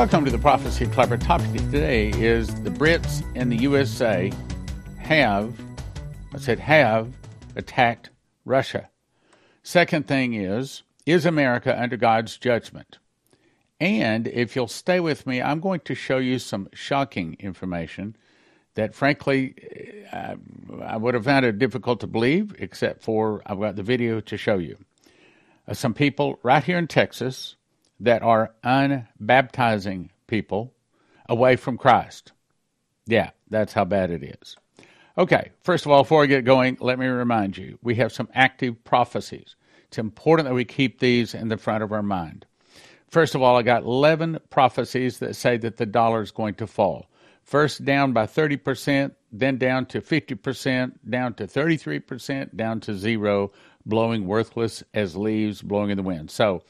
Welcome to the Prophecy Club. Our topic today is the Brits and the USA have, I said have, attacked Russia. Second thing is, is America under God's judgment? And if you'll stay with me, I'm going to show you some shocking information that, frankly, I, I would have found it difficult to believe, except for I've got the video to show you. Uh, some people right here in Texas that are unbaptizing people away from Christ. Yeah, that's how bad it is. Okay, first of all, before I get going, let me remind you we have some active prophecies. It's important that we keep these in the front of our mind. First of all, I got 11 prophecies that say that the dollar is going to fall. First down by 30%, then down to 50%, down to 33%, down to zero, blowing worthless as leaves blowing in the wind. So,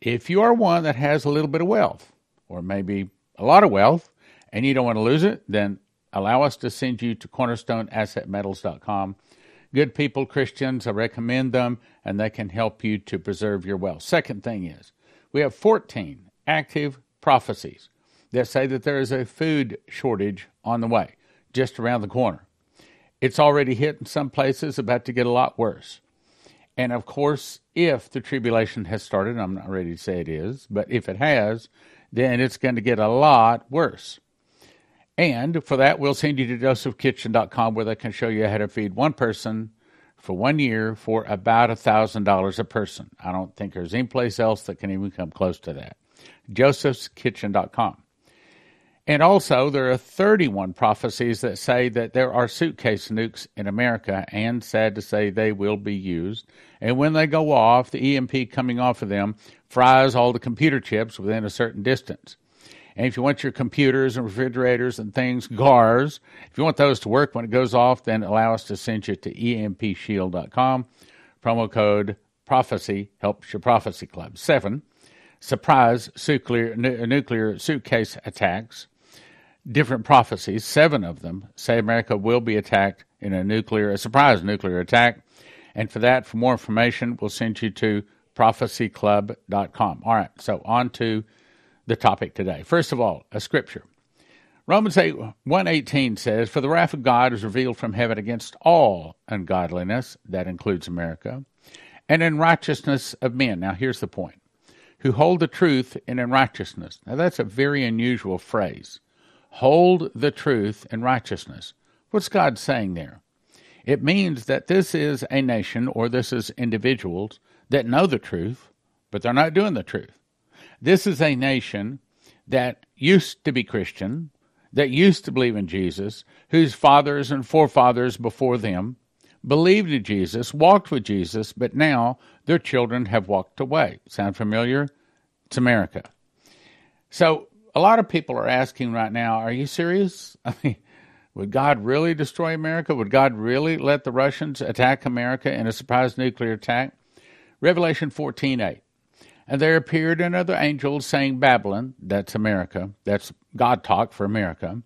if you are one that has a little bit of wealth, or maybe a lot of wealth, and you don't want to lose it, then allow us to send you to cornerstoneassetmetals.com. Good people, Christians, I recommend them, and they can help you to preserve your wealth. Second thing is, we have 14 active prophecies that say that there is a food shortage on the way, just around the corner. It's already hit in some places, about to get a lot worse. And of course, if the tribulation has started, I'm not ready to say it is, but if it has, then it's going to get a lot worse. And for that, we'll send you to josephkitchen.com where they can show you how to feed one person for one year for about a $1,000 a person. I don't think there's any place else that can even come close to that. josephskitchen.com. And also, there are 31 prophecies that say that there are suitcase nukes in America, and sad to say, they will be used. And when they go off, the EMP coming off of them fries all the computer chips within a certain distance. And if you want your computers and refrigerators and things, GARs, if you want those to work when it goes off, then allow us to send you to empshield.com. Promo code prophecy helps your prophecy club. Seven, surprise nuclear, nuclear suitcase attacks different prophecies, seven of them, say America will be attacked in a nuclear, a surprise nuclear attack. And for that, for more information, we'll send you to prophecyclub.com. All right, so on to the topic today. First of all, a scripture. Romans 8, 118 says, For the wrath of God is revealed from heaven against all ungodliness, that includes America, and unrighteousness of men. Now, here's the point who hold the truth in unrighteousness. Now, that's a very unusual phrase. Hold the truth and righteousness. What's God saying there? It means that this is a nation or this is individuals that know the truth, but they're not doing the truth. This is a nation that used to be Christian, that used to believe in Jesus, whose fathers and forefathers before them believed in Jesus, walked with Jesus, but now their children have walked away. Sound familiar? It's America. So a lot of people are asking right now, are you serious? I mean, would God really destroy America? Would God really let the Russians attack America in a surprise nuclear attack? Revelation 14:8. And there appeared another angel saying, Babylon, that's America, that's God talk for America.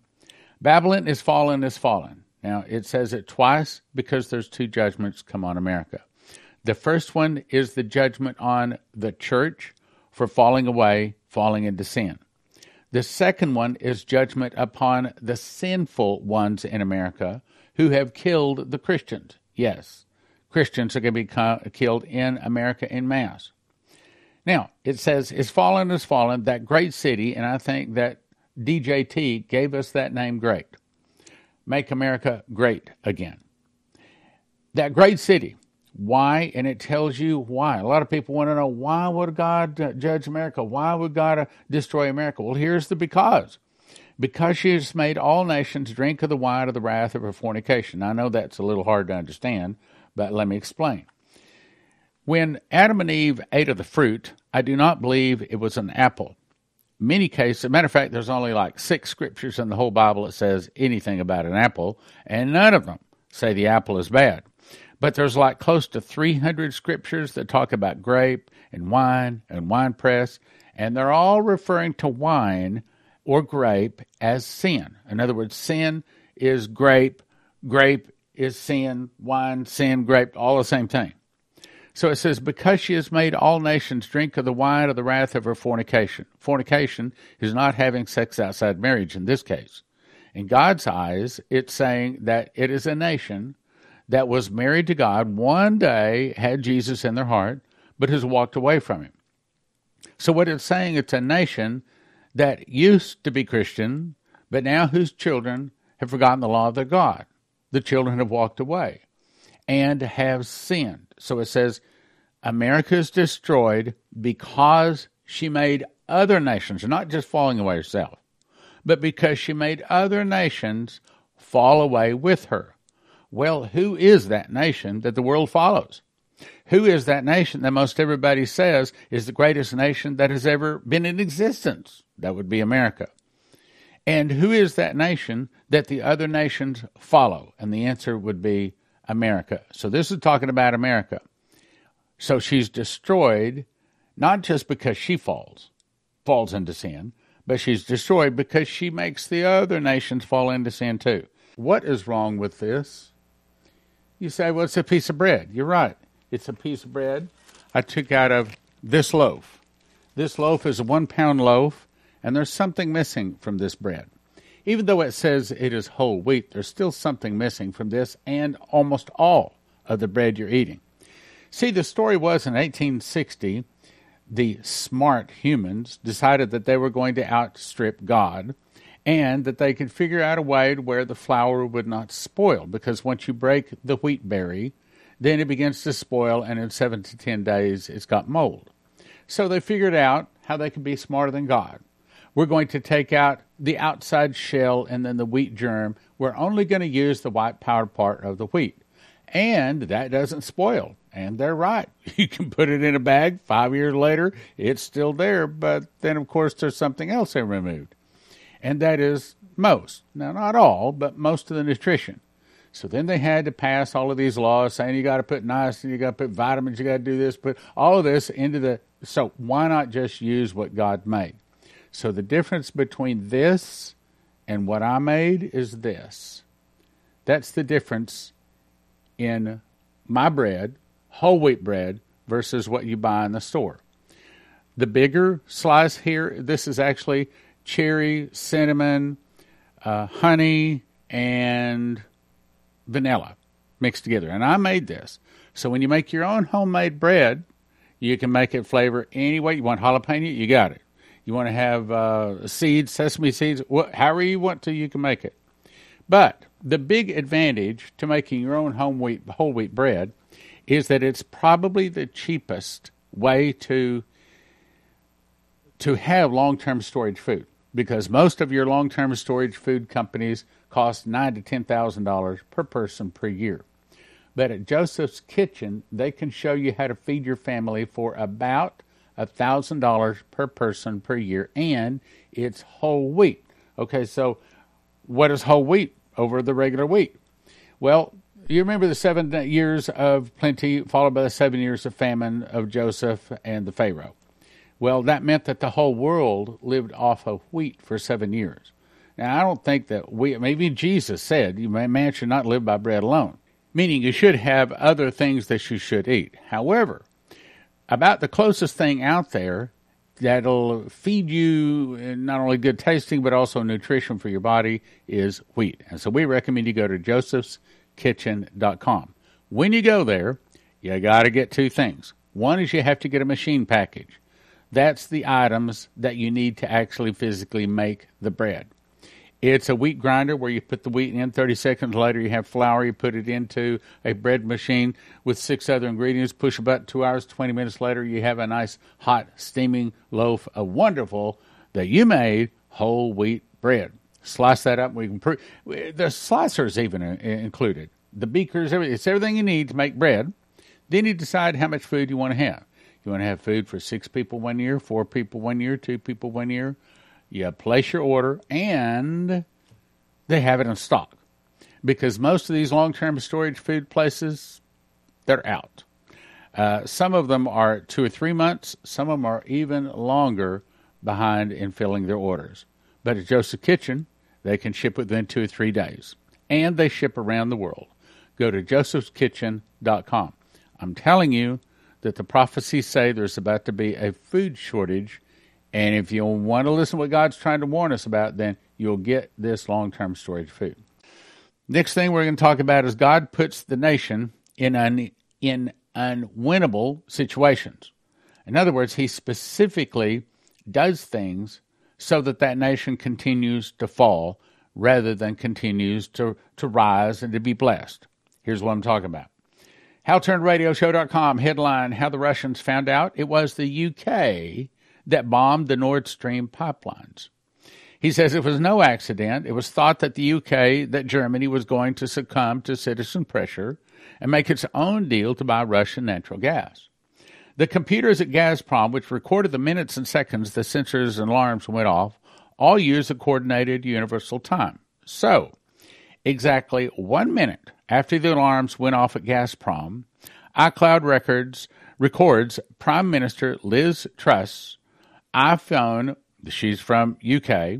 Babylon is fallen, is fallen. Now, it says it twice because there's two judgments come on America. The first one is the judgment on the church for falling away, falling into sin. The second one is judgment upon the sinful ones in America who have killed the Christians. Yes, Christians are going to be killed in America in mass. Now, it says, Is fallen is fallen, that great city, and I think that DJT gave us that name great. Make America great again. That great city why, and it tells you why. A lot of people want to know why would God uh, judge America? Why would God uh, destroy America? Well, here's the because. Because she has made all nations drink of the wine of the wrath of her fornication. I know that's a little hard to understand, but let me explain. When Adam and Eve ate of the fruit, I do not believe it was an apple. Many cases, matter of fact, there's only like six scriptures in the whole Bible that says anything about an apple, and none of them say the apple is bad. But there's like close to 300 scriptures that talk about grape and wine and wine press, and they're all referring to wine or grape as sin. In other words, sin is grape, grape is sin, wine, sin, grape, all the same thing. So it says, because she has made all nations drink of the wine of the wrath of her fornication. Fornication is not having sex outside marriage in this case. In God's eyes, it's saying that it is a nation that was married to God, one day had Jesus in their heart, but has walked away from him. So what it's saying, it's a nation that used to be Christian, but now whose children have forgotten the law of their God. The children have walked away and have sinned. So it says, America is destroyed because she made other nations, not just falling away herself, but because she made other nations fall away with her. Well, who is that nation that the world follows? Who is that nation that most everybody says is the greatest nation that has ever been in existence? That would be America. And who is that nation that the other nations follow? And the answer would be America. So this is talking about America. So she's destroyed not just because she falls, falls into sin, but she's destroyed because she makes the other nations fall into sin too. What is wrong with this? You say, well, it's a piece of bread. You're right. It's a piece of bread I took out of this loaf. This loaf is a one pound loaf, and there's something missing from this bread. Even though it says it is whole wheat, there's still something missing from this and almost all of the bread you're eating. See, the story was in 1860, the smart humans decided that they were going to outstrip God and that they could figure out a way to where the flour would not spoil because once you break the wheat berry, then it begins to spoil and in seven to ten days it's got mold. So they figured out how they could be smarter than God. We're going to take out the outside shell and then the wheat germ. We're only going to use the white powder part of the wheat. And that doesn't spoil. And they're right. You can put it in a bag. Five years later, it's still there. But then, of course, there's something else they removed. And that is most. Now, not all, but most of the nutrition. So then they had to pass all of these laws saying you got to put niacin, you got to put vitamins, you got to do this, put all of this into the. So why not just use what God made? So the difference between this and what I made is this. That's the difference in my bread, whole wheat bread, versus what you buy in the store. The bigger slice here, this is actually cherry, cinnamon, uh, honey, and vanilla mixed together. And I made this. So when you make your own homemade bread, you can make it flavor any way you want. Jalapeno, you got it. You want to have uh, seeds, sesame seeds, however you want to, you can make it. But the big advantage to making your own home wheat, whole wheat bread is that it's probably the cheapest way to to have long-term storage food because most of your long-term storage food companies cost nine to ten thousand dollars per person per year. But at Joseph's Kitchen, they can show you how to feed your family for about $1,000 per person per year, and it's whole wheat. Okay, so what is whole wheat over the regular wheat? Well, you remember the seven years of plenty, followed by the seven years of famine of Joseph and the Pharaoh. Well, that meant that the whole world lived off of wheat for seven years. Now, I don't think that we, maybe Jesus said, man should not live by bread alone, meaning you should have other things that you should eat. However, about the closest thing out there that'll feed you not only good tasting but also nutrition for your body is wheat. And so we recommend you go to josephskitchen.com. When you go there, you got to get two things. One is you have to get a machine package. That's the items that you need to actually physically make the bread. It's a wheat grinder where you put the wheat in. 30 seconds later, you have flour. You put it into a bread machine with six other ingredients. Push a button. Two hours, 20 minutes later, you have a nice, hot, steaming loaf of wonderful that you made whole wheat bread. Slice that up. We can pr- the slicers even uh, included. The beakers. It's everything you need to make bread. Then you decide how much food you want to have. You want to have food for six people one year, four people one year, two people one year, you place your order, and they have it in stock. Because most of these long term storage food places, they're out. Uh, some of them are two or three months, some of them are even longer behind in filling their orders. But at Joseph Kitchen, they can ship within two or three days. And they ship around the world. Go to josephskitchen.com. I'm telling you, that the prophecies say there's about to be a food shortage. And if you want to listen to what God's trying to warn us about, then you'll get this long term storage food. Next thing we're going to talk about is God puts the nation in un, in unwinnable situations. In other words, He specifically does things so that that nation continues to fall rather than continues to, to rise and to be blessed. Here's what I'm talking about. HalTurnerRadioShow.com headline How the Russians Found Out It Was the UK that bombed the Nord Stream pipelines. He says it was no accident. It was thought that the UK, that Germany was going to succumb to citizen pressure and make its own deal to buy Russian natural gas. The computers at Gazprom, which recorded the minutes and seconds the sensors and alarms went off, all use a coordinated universal time. So, exactly one minute after the alarms went off at Gazprom, iCloud Records records Prime Minister Liz Truss iPhone, she's from UK,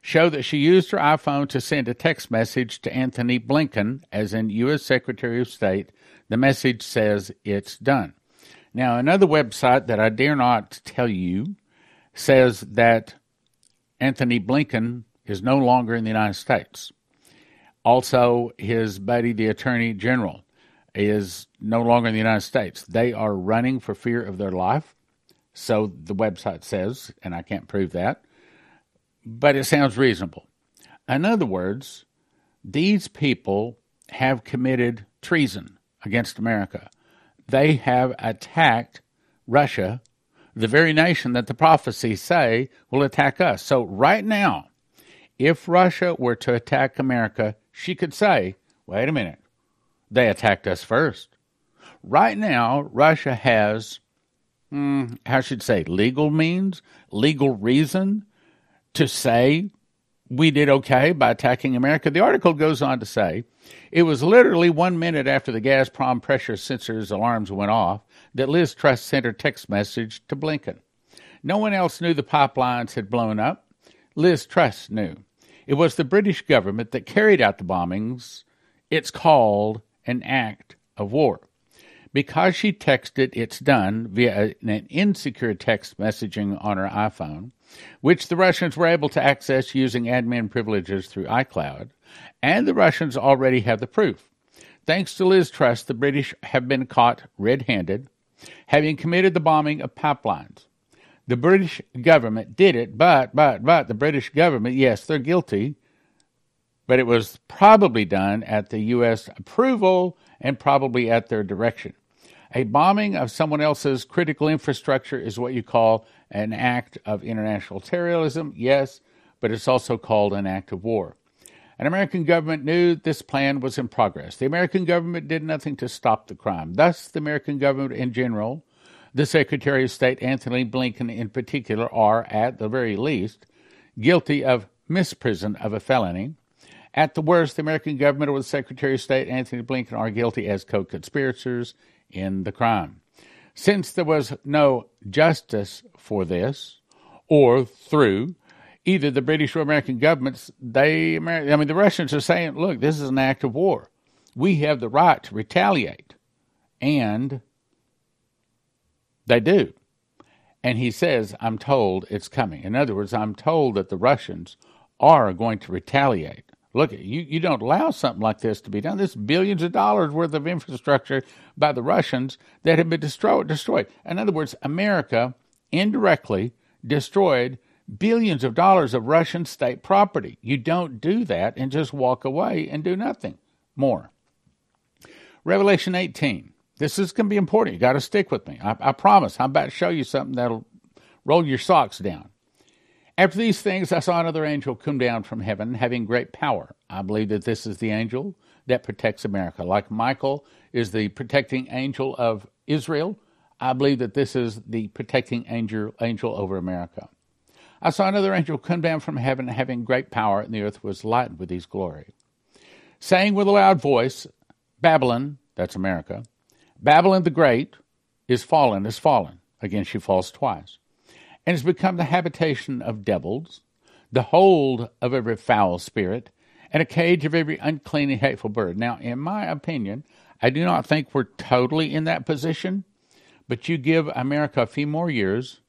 show that she used her iPhone to send a text message to Antony Blinken, as in U.S. Secretary of State. The message says it's done. Now, another website that I dare not tell you says that Antony Blinken is no longer in the United States. Also, his buddy, the Attorney General, is no longer in the United States. They are running for fear of their life. So the website says, and I can't prove that, but it sounds reasonable. In other words, these people have committed treason against America. They have attacked Russia, the very nation that the prophecies say will attack us. So, right now, if Russia were to attack America, she could say, wait a minute, they attacked us first. Right now, Russia has, hmm, how should say, legal means, legal reason to say we did okay by attacking America. The article goes on to say it was literally one minute after the Gazprom pressure sensors alarms went off that Liz Truss sent her text message to Blinken. No one else knew the pipelines had blown up. Liz Truss knew. It was the British government that carried out the bombings. It's called an act of war. Because she texted it's done via an insecure text messaging on her iPhone, which the Russians were able to access using admin privileges through iCloud, and the Russians already have the proof. Thanks to Liz Truss, the British have been caught red handed, having committed the bombing of pipelines. The British government did it, but, but, but, the British government, yes, they're guilty, but it was probably done at the U.S. approval and probably at their direction. A bombing of someone else's critical infrastructure is what you call an act of international terrorism, yes, but it's also called an act of war. An American government knew this plan was in progress. The American government did nothing to stop the crime. Thus, the American government in general the Secretary of State Antony Blinken, in particular, are, at the very least, guilty of misprision of a felony. At the worst, the American government or the Secretary of State Antony Blinken are guilty as co conspirators in the crime. Since there was no justice for this, or through either the British or American governments, they, I mean, the Russians are saying, look, this is an act of war. We have the right to retaliate. And they do. And he says, I'm told it's coming. In other words, I'm told that the Russians are going to retaliate. Look, you, you don't allow something like this to be done. This billions of dollars worth of infrastructure by the Russians that have been destroyed. destroyed. In other words, America indirectly destroyed billions of dollars of Russian state property. You don't do that and just walk away and do nothing more. Revelation 18. This is going to be important. You got to stick with me. I, I promise. I'm about to show you something that'll roll your socks down. After these things, I saw another angel come down from heaven, having great power. I believe that this is the angel that protects America. Like Michael is the protecting angel of Israel, I believe that this is the protecting angel, angel over America. I saw another angel come down from heaven, having great power, and the earth was lightened with his glory. Saying with a loud voice, Babylon, that's America, Babylon the Great is fallen, is fallen. Again, she falls twice. And has become the habitation of devils, the hold of every foul spirit, and a cage of every unclean and hateful bird. Now, in my opinion, I do not think we're totally in that position, but you give America a few more years.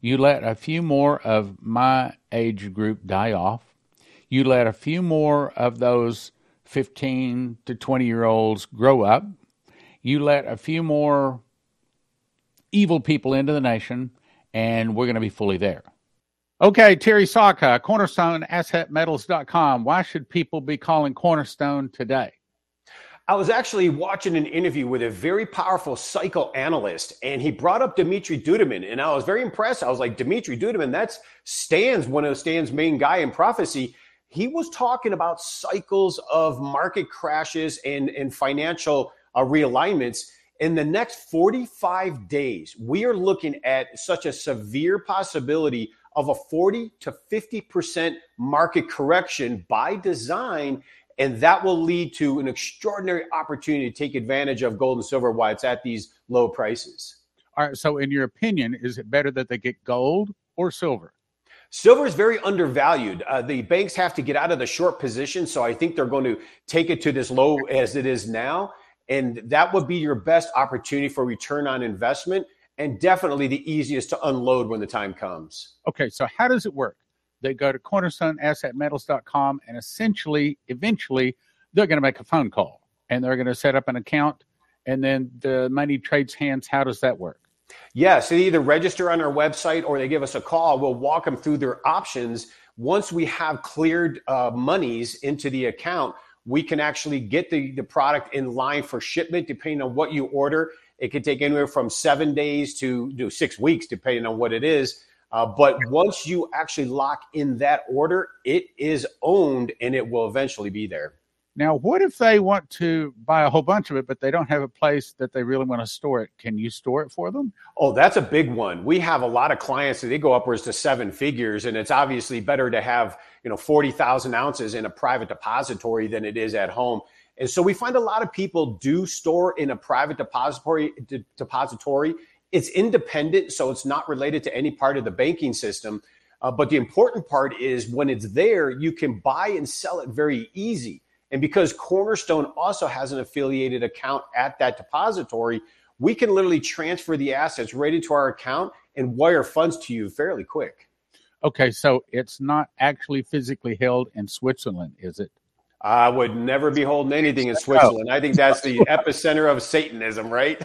You let a few more of my age group die off. You let a few more of those 15 to 20 year olds grow up. You let a few more evil people into the nation, and we're going to be fully there. Okay, Terry Saka, CornerstoneAssetMetals.com. Why should people be calling Cornerstone today? I was actually watching an interview with a very powerful psychoanalyst, and he brought up Dimitri Duduman, and I was very impressed. I was like, Dimitri Duduman, that's Stan's one of Stan's main guy in prophecy. He was talking about cycles of market crashes and and financial uh, realignments. In the next 45 days, we are looking at such a severe possibility of a 40 to 50% market correction by design and that will lead to an extraordinary opportunity to take advantage of gold and silver while it's at these low prices. All right. So, in your opinion, is it better that they get gold or silver? Silver is very undervalued. Uh, the banks have to get out of the short position. So, I think they're going to take it to this low as it is now. And that would be your best opportunity for return on investment and definitely the easiest to unload when the time comes. Okay. So, how does it work? they go to cornerstoneassetmetals.com and essentially, eventually, they're going to make a phone call and they're going to set up an account and then the money trades hands. How does that work? Yes, they either register on our website or they give us a call. We'll walk them through their options. Once we have cleared uh, monies into the account, we can actually get the, the product in line for shipment depending on what you order. It could take anywhere from seven days to, to six weeks, depending on what it is. Uh, but once you actually lock in that order, it is owned and it will eventually be there. Now, what if they want to buy a whole bunch of it, but they don't have a place that they really want to store it? Can you store it for them? Oh, that's a big one. We have a lot of clients that they go upwards to seven figures, and it's obviously better to have you know forty thousand ounces in a private depository than it is at home. And so we find a lot of people do store in a private depository depository it's independent, so it's not related to any part of the banking system. Uh, but the important part is when it's there, you can buy and sell it very easy. And because Cornerstone also has an affiliated account at that depository, we can literally transfer the assets right into our account and wire funds to you fairly quick. Okay, so it's not actually physically held in Switzerland, is it? I would never be holding anything in Switzerland. I think that's the epicenter of Satanism, right?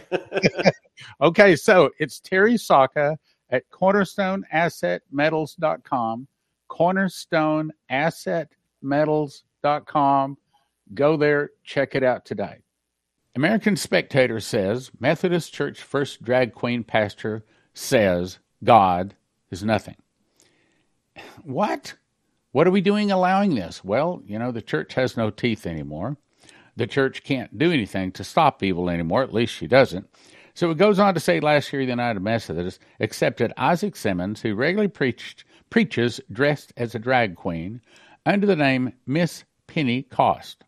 okay, so it's Terry Saka at cornerstoneassetmetals.com, cornerstoneassetmetals.com. Go there, check it out today. American Spectator says Methodist Church first drag queen pastor says God is nothing. What? What are we doing allowing this? Well, you know, the church has no teeth anymore. The church can't do anything to stop evil anymore, at least she doesn't. So it goes on to say last year the United Methodists accepted Isaac Simmons, who regularly preached preaches dressed as a drag queen under the name Miss Penny Cost,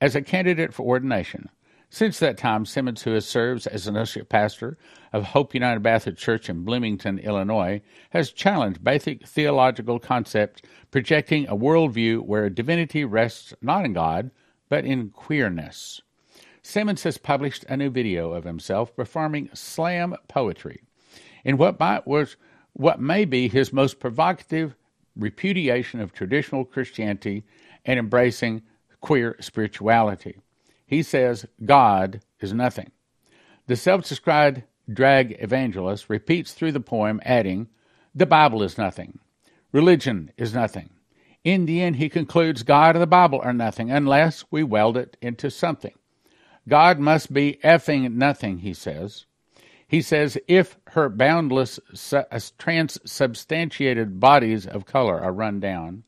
as a candidate for ordination. Since that time, Simmons, who has served as an associate pastor of Hope United Baptist Church in Bloomington, Illinois, has challenged basic theological concepts projecting a worldview where divinity rests not in God, but in queerness. Simmons has published a new video of himself performing slam poetry in what might was what may be his most provocative repudiation of traditional Christianity and embracing queer spirituality. He says God is nothing. The self described drag evangelist repeats through the poem, adding, The Bible is nothing. Religion is nothing. In the end, he concludes God and the Bible are nothing unless we weld it into something. God must be effing nothing, he says. He says, if her boundless, transubstantiated bodies of color are run down,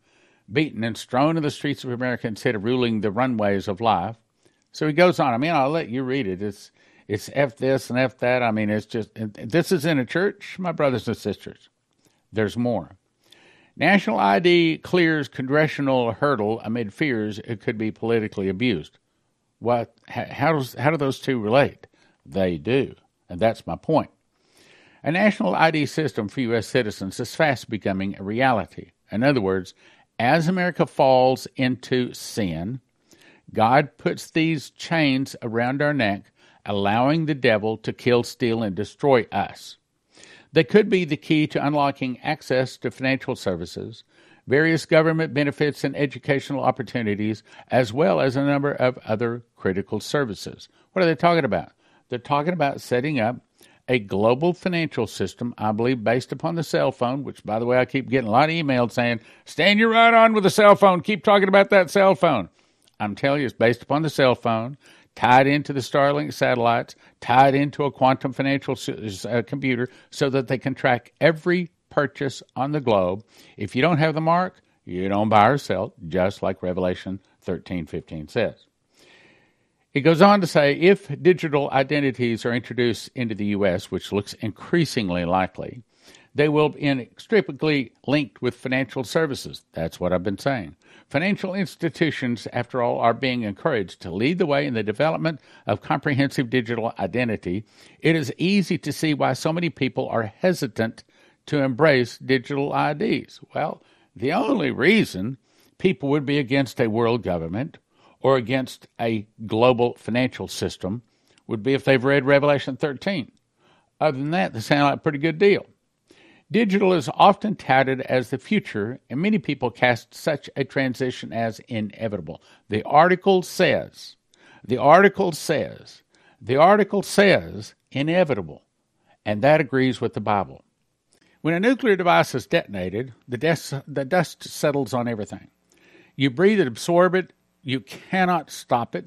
beaten and strewn in the streets of America instead of ruling the runways of life, so he goes on. I mean, I'll let you read it. It's it's f this and f that. I mean, it's just this is in a church, my brothers and sisters. There's more. National ID clears congressional hurdle amid fears it could be politically abused. What? How does how do those two relate? They do, and that's my point. A national ID system for U.S. citizens is fast becoming a reality. In other words, as America falls into sin, God puts these chains around our neck, allowing the devil to kill, steal, and destroy us. They could be the key to unlocking access to financial services, various government benefits and educational opportunities, as well as a number of other critical services. What are they talking about? They're talking about setting up a global financial system, I believe, based upon the cell phone, which, by the way, I keep getting a lot of emails saying, stand your right on with the cell phone. Keep talking about that cell phone. I'm telling you, it's based upon the cell phone, tied into the Starlink satellites, tied into a quantum financial uh, computer so that they can track every purchase on the globe. If you don't have the mark, you don't buy or sell, just like Revelation 13 15 says. It goes on to say if digital identities are introduced into the U.S., which looks increasingly likely, they will be inextricably linked with financial services. That's what I've been saying. Financial institutions, after all, are being encouraged to lead the way in the development of comprehensive digital identity. It is easy to see why so many people are hesitant to embrace digital IDs. Well, the only reason people would be against a world government or against a global financial system would be if they've read Revelation 13. Other than that, they sound like a pretty good deal. Digital is often touted as the future, and many people cast such a transition as inevitable. The article says, the article says, the article says inevitable, and that agrees with the Bible. When a nuclear device is detonated, the, des- the dust settles on everything. You breathe it, absorb it, you cannot stop it.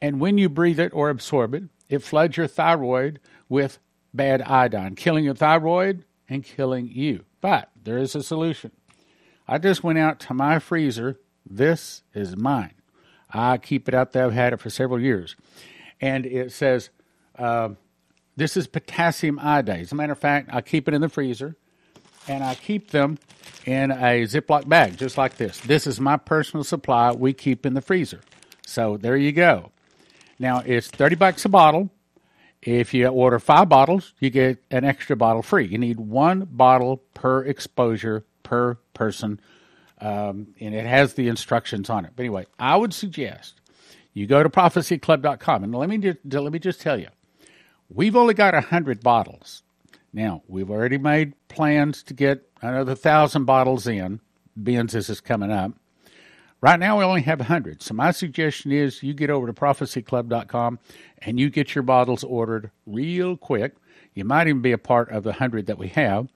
And when you breathe it or absorb it, it floods your thyroid with bad iodine, killing your thyroid and killing you. But there is a solution. I just went out to my freezer. This is mine. I keep it out there. I've had it for several years. And it says, uh, this is potassium iodide. As a matter of fact, I keep it in the freezer and I keep them in a Ziploc bag, just like this. This is my personal supply we keep in the freezer. So there you go. Now it's 30 bucks a bottle. If you order five bottles, you get an extra bottle free. You need one bottle per exposure per person, um, and it has the instructions on it. But anyway, I would suggest you go to prophecyclub.com, and let me just, let me just tell you, we've only got hundred bottles. Now we've already made plans to get another thousand bottles in. Being is coming up. Right now, we only have 100. So, my suggestion is you get over to prophecyclub.com and you get your bottles ordered real quick. You might even be a part of the 100 that we have.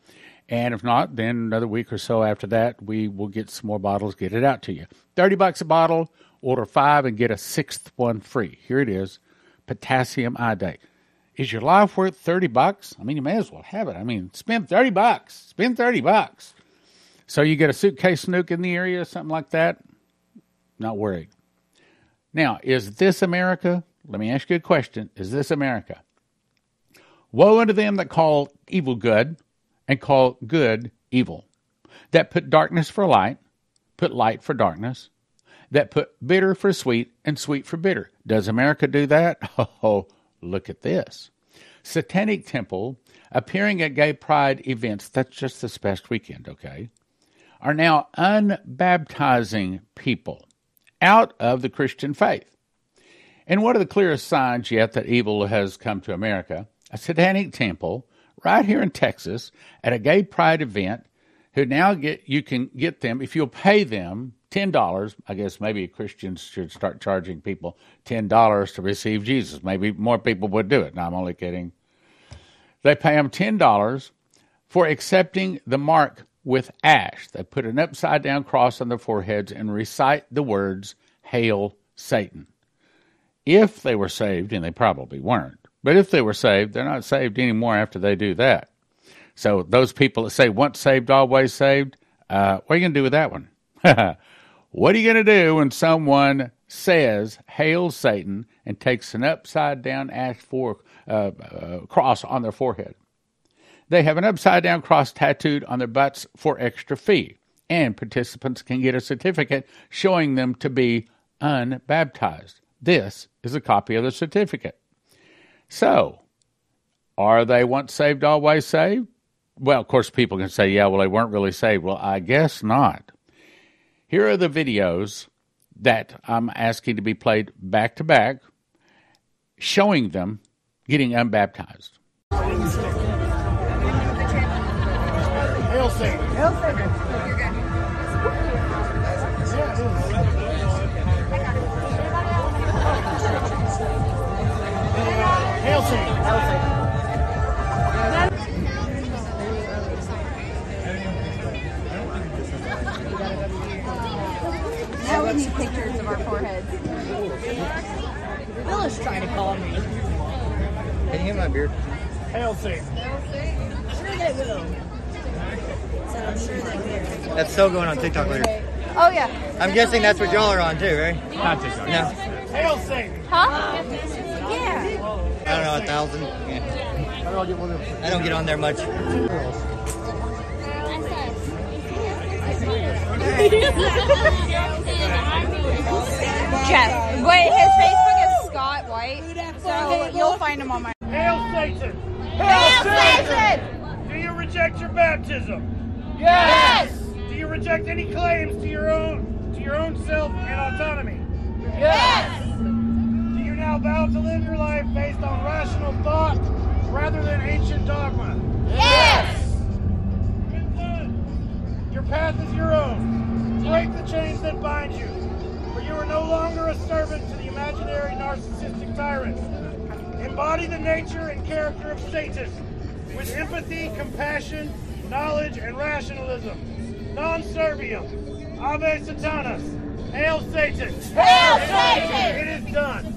And if not, then another week or so after that, we will get some more bottles, get it out to you. 30 bucks a bottle, order five and get a sixth one free. Here it is potassium iodate. Is your life worth 30 bucks? I mean, you may as well have it. I mean, spend 30 bucks. Spend 30 bucks. So you get a suitcase nuke in the area, or something like that. Not worried. Now, is this America? Let me ask you a question. Is this America? Woe unto them that call evil good and call good evil, that put darkness for light, put light for darkness, that put bitter for sweet and sweet for bitter. Does America do that? Oh, look at this. Satanic Temple appearing at gay pride events, that's just this past weekend, okay, are now unbaptizing people out of the Christian faith. And one of the clearest signs yet that evil has come to America, a satanic temple right here in Texas at a gay pride event who now get you can get them if you'll pay them ten dollars. I guess maybe Christians should start charging people ten dollars to receive Jesus. Maybe more people would do it. Now I'm only kidding. They pay them ten dollars for accepting the mark with ash. They put an upside down cross on their foreheads and recite the words, Hail Satan. If they were saved, and they probably weren't, but if they were saved, they're not saved anymore after they do that. So those people that say once saved, always saved, uh, what are you going to do with that one? what are you going to do when someone says, Hail Satan, and takes an upside down ash for, uh, uh, cross on their forehead? They have an upside down cross tattooed on their butts for extra fee, and participants can get a certificate showing them to be unbaptized. This is a copy of the certificate. So, are they once saved, always saved? Well, of course, people can say, yeah, well, they weren't really saved. Well, I guess not. Here are the videos that I'm asking to be played back to back showing them getting unbaptized. Hail Satan. Hail Satan. Hail Satan. We need pictures of our foreheads. Bill is trying to call me. Can you hear my beard? Hail Satan. Sure they will. So I'm sure they will. That's still going on TikTok later. Oh yeah. I'm guessing that's what y'all are on too, right? Not TikTok. No. Hail Satan. Huh? Yeah. I don't know, a thousand. Yeah. I don't get on there much. Jeff. Wait, his Facebook is Scott White. So you'll find him on my. Hail Satan. Hail Satan! Do you reject your baptism? Yes! Do you reject any claims to your own to your own self and autonomy? Yes! Do you now vow to live your life based on rational thought rather than ancient dogma? Yes! Good path is your own. Break the chains that bind you, for you are no longer a servant to the imaginary narcissistic tyrant. Embody the nature and character of Satan with empathy, compassion, knowledge, and rationalism. Non serviam. Ave Satanas. Hail Satan. Hail Satan! It is done.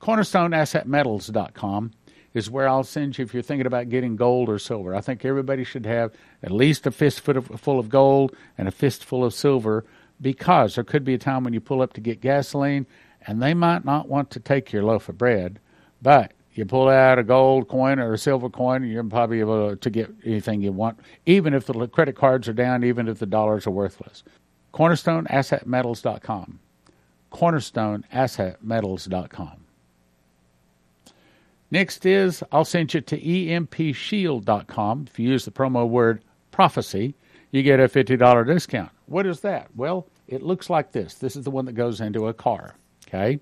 CornerstoneAssetMetals.com is where I'll send you if you're thinking about getting gold or silver. I think everybody should have at least a fistful of, full of gold and a fistful of silver because there could be a time when you pull up to get gasoline and they might not want to take your loaf of bread, but you pull out a gold coin or a silver coin, and you're probably able to get anything you want, even if the credit cards are down, even if the dollars are worthless. CornerstoneAssetMetals.com. CornerstoneAssetMetals.com. Next is I'll send you to empshield.com. If you use the promo word prophecy, you get a $50 discount. What is that? Well, it looks like this. This is the one that goes into a car, okay?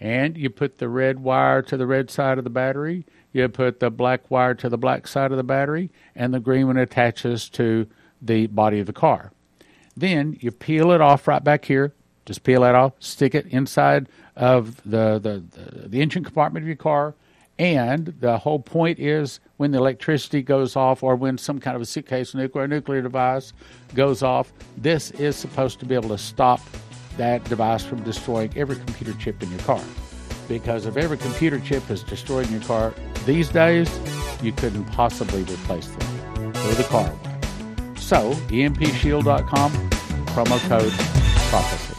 And you put the red wire to the red side of the battery, you put the black wire to the black side of the battery, and the green one attaches to the body of the car. Then you peel it off right back here. Just peel that off, stick it inside of the, the, the, the engine compartment of your car, and the whole point is when the electricity goes off or when some kind of a suitcase nuclear nuclear device goes off, this is supposed to be able to stop that device from destroying every computer chip in your car. Because if every computer chip is destroyed in your car these days, you couldn't possibly replace them. Throw the car. So, empshield.com, promo code prophecy.